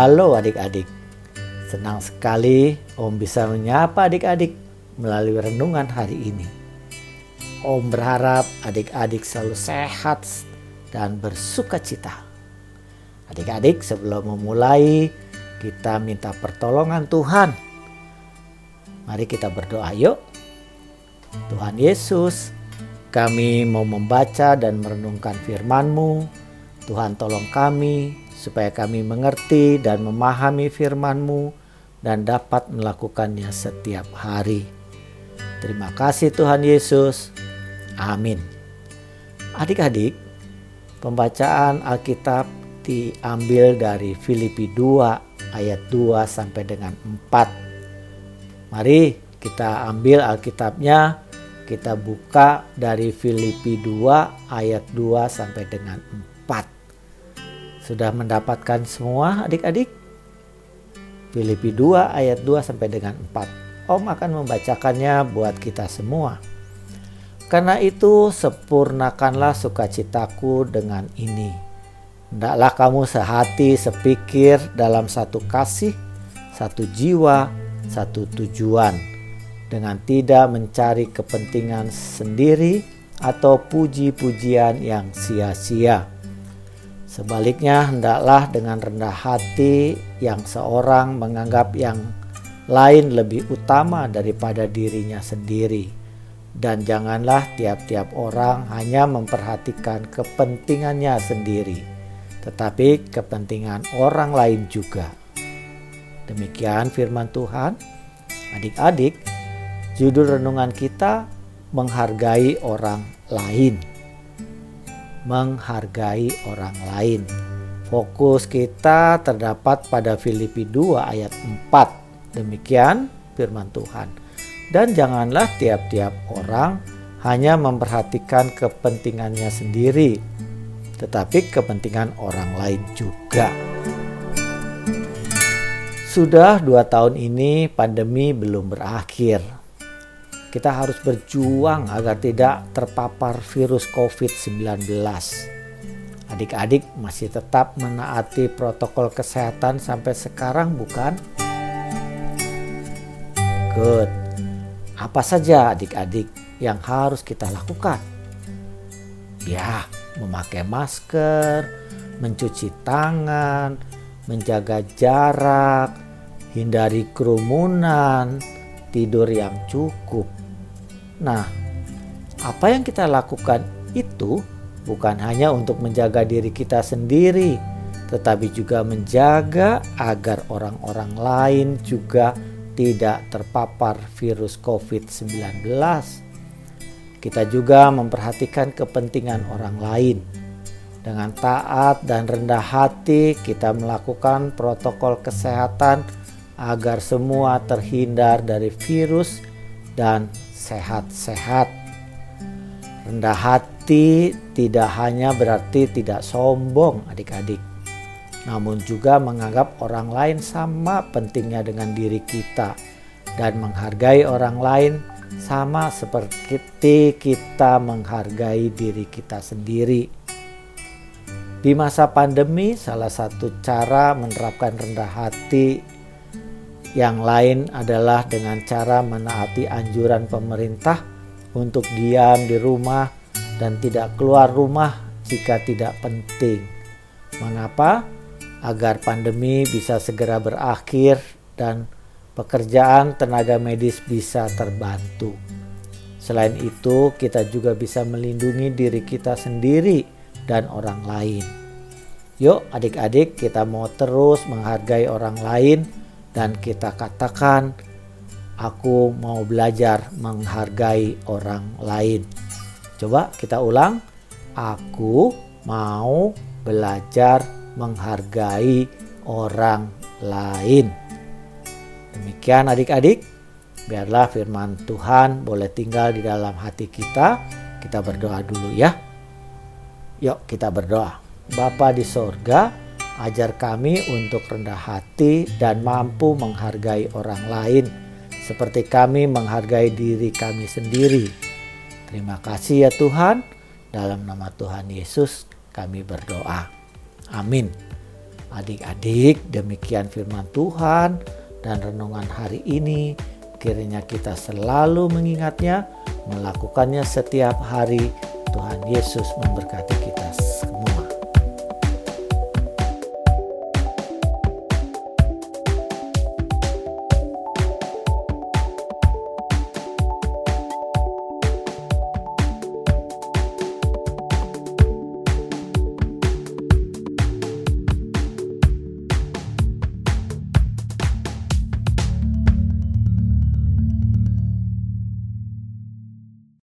Halo adik-adik, senang sekali Om bisa menyapa adik-adik melalui renungan hari ini. Om berharap adik-adik selalu sehat dan bersuka cita. Adik-adik sebelum memulai kita minta pertolongan Tuhan. Mari kita berdoa yuk. Tuhan Yesus, kami mau membaca dan merenungkan firman-Mu. Tuhan tolong kami supaya kami mengerti dan memahami firman-Mu dan dapat melakukannya setiap hari. Terima kasih Tuhan Yesus. Amin. Adik-adik, pembacaan Alkitab diambil dari Filipi 2 ayat 2 sampai dengan 4. Mari kita ambil Alkitabnya, kita buka dari Filipi 2 ayat 2 sampai dengan 4. Sudah mendapatkan semua adik-adik? Filipi 2 ayat 2 sampai dengan 4. Om akan membacakannya buat kita semua. Karena itu sempurnakanlah sukacitaku dengan ini. Hendaklah kamu sehati sepikir dalam satu kasih, satu jiwa, satu tujuan. Dengan tidak mencari kepentingan sendiri atau puji-pujian yang sia-sia Sebaliknya, hendaklah dengan rendah hati yang seorang menganggap yang lain lebih utama daripada dirinya sendiri, dan janganlah tiap-tiap orang hanya memperhatikan kepentingannya sendiri, tetapi kepentingan orang lain juga. Demikian firman Tuhan, adik-adik. Judul renungan kita menghargai orang lain menghargai orang lain. Fokus kita terdapat pada Filipi 2 ayat 4. Demikian firman Tuhan. Dan janganlah tiap-tiap orang hanya memperhatikan kepentingannya sendiri, tetapi kepentingan orang lain juga. Sudah dua tahun ini pandemi belum berakhir kita harus berjuang agar tidak terpapar virus COVID-19. Adik-adik masih tetap menaati protokol kesehatan sampai sekarang bukan? Good. Apa saja adik-adik yang harus kita lakukan? Ya, memakai masker, mencuci tangan, menjaga jarak, hindari kerumunan, tidur yang cukup, Nah, apa yang kita lakukan itu bukan hanya untuk menjaga diri kita sendiri, tetapi juga menjaga agar orang-orang lain juga tidak terpapar virus COVID-19. Kita juga memperhatikan kepentingan orang lain. Dengan taat dan rendah hati, kita melakukan protokol kesehatan agar semua terhindar dari virus dan sehat-sehat. Rendah hati tidak hanya berarti tidak sombong adik-adik. Namun juga menganggap orang lain sama pentingnya dengan diri kita. Dan menghargai orang lain sama seperti kita menghargai diri kita sendiri. Di masa pandemi, salah satu cara menerapkan rendah hati yang lain adalah dengan cara menaati anjuran pemerintah untuk diam di rumah dan tidak keluar rumah jika tidak penting. Mengapa? Agar pandemi bisa segera berakhir dan pekerjaan tenaga medis bisa terbantu. Selain itu, kita juga bisa melindungi diri kita sendiri dan orang lain. Yuk, adik-adik, kita mau terus menghargai orang lain dan kita katakan, "Aku mau belajar menghargai orang lain." Coba kita ulang, "Aku mau belajar menghargai orang lain." Demikian, adik-adik, biarlah firman Tuhan boleh tinggal di dalam hati kita. Kita berdoa dulu, ya. Yuk, kita berdoa. Bapa di sorga, Ajar kami untuk rendah hati dan mampu menghargai orang lain seperti kami menghargai diri kami sendiri. Terima kasih ya Tuhan. Dalam nama Tuhan Yesus kami berdoa. Amin. Adik-adik, demikian firman Tuhan dan renungan hari ini. Kiranya kita selalu mengingatnya, melakukannya setiap hari. Tuhan Yesus memberkati kita